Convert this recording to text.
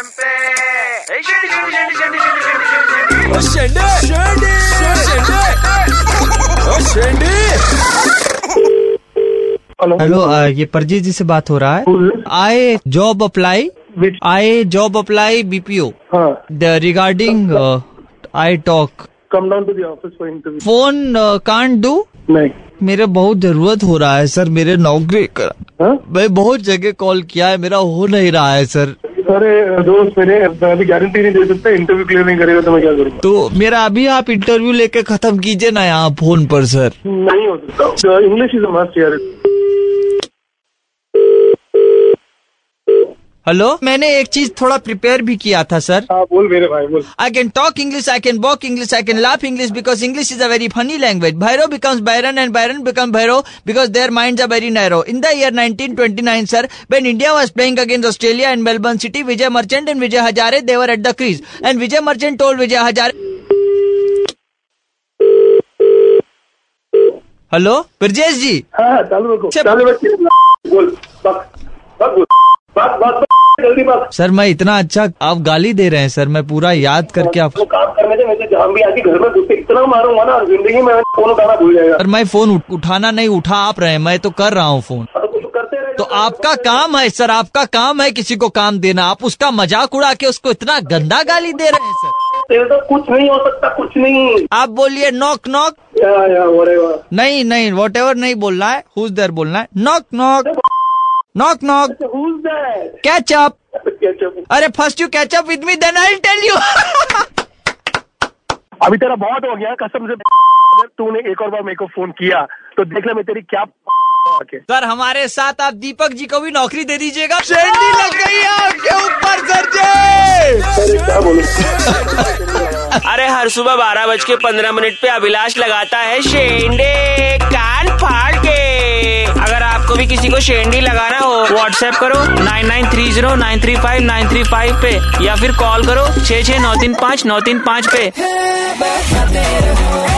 शेंडी, शेंडी, शेंडी, शेंडी, हेलो ये परजीत जी से बात हो रहा है। I job apply I job apply BPO regarding I talk come down to the office for interview phone can't do नहीं। मेरे बहुत ज़रूरत हो रहा है सर मेरे नौकरी का हाँ? मैं बहुत जगह कॉल किया है मेरा हो नहीं रहा है सर अरे दोस्त मेरे अभी गारंटी नहीं दे सकता इंटरव्यू क्लियर नहीं करेगा तो मैं क्या करूँगा? तो मेरा अभी आप इंटरव्यू लेके खत्म कीजिए ना यहाँ फ़ोन पर सर नहीं हो सकता। इंग्लिश इज़ मस्ट यार। हेलो मैंने एक चीज़ थोड़ा प्रिपेयर भी किया था सर आ, हाँ, बोल मेरे भाई बोल। I can talk English I can walk English I can laugh English because English is a very funny language Bhairo becomes baron and baron become Bhairo because their minds are very narrow in the year 1929 sir when India was playing against Australia and Melbourne city Vijay Merchant and Vijay Hazare were at the crease and Vijay Merchant told Vijay Hazare hello Brajesh ji हाँ, चालू रखो। चालू रखो। बोल। बात sir मैं इतना अच्छा आप गाली दे रहे हैं सर मैं पूरा याद करके आप काम करने से मैं जहाँ भी आके घर में घुस के इतना मारूँगा ना ज़िंदगी में फ़ोन उठाना भूल जाएगा। सर मैं फ़ोन उठाना नहीं उठा आप रहे मैं तो कर रहा हूँ फ़ोन। तो आपका काम है सर आपका काम है किसी को काम देना आप उसका मज़ाक उड़ा के उसको इतना गंदा गाली दे रहे हैं सर। तेरे तो कुछ नहीं हो सकता कुछ नहीं। आप बोलिए नॉक नॉक या या नहीं नहीं वॉट एवर नहीं बोलना है हुज देर बोलना है? Knock knock knock knock? Catch up Ketchup. अरे first you catch up with me then I tell you अभी तेरा बहुत हो गया कसम से। अगर तूने एक और बार मेरे को फ़ोन किया तो देख ले मैं तेरी क्या सर हमारे साथ आप दीपक जी को भी नौकरी दे दीजिएगा। शेंडी लग गई आपके ऊपर सर जी। अरे हर सुबह बारह बज के पंद्रह मिनट पे अभिलाष लगाता है शेंडे कान फाड़। किसी को शेंडी लगाना हो व्हाट्सएप करो nine nine three zero nine three five nine three five पे, या फिर कॉल करो छः छः नौ तीन पाँच, नौ तीन पाँच पे। 3.5 रेड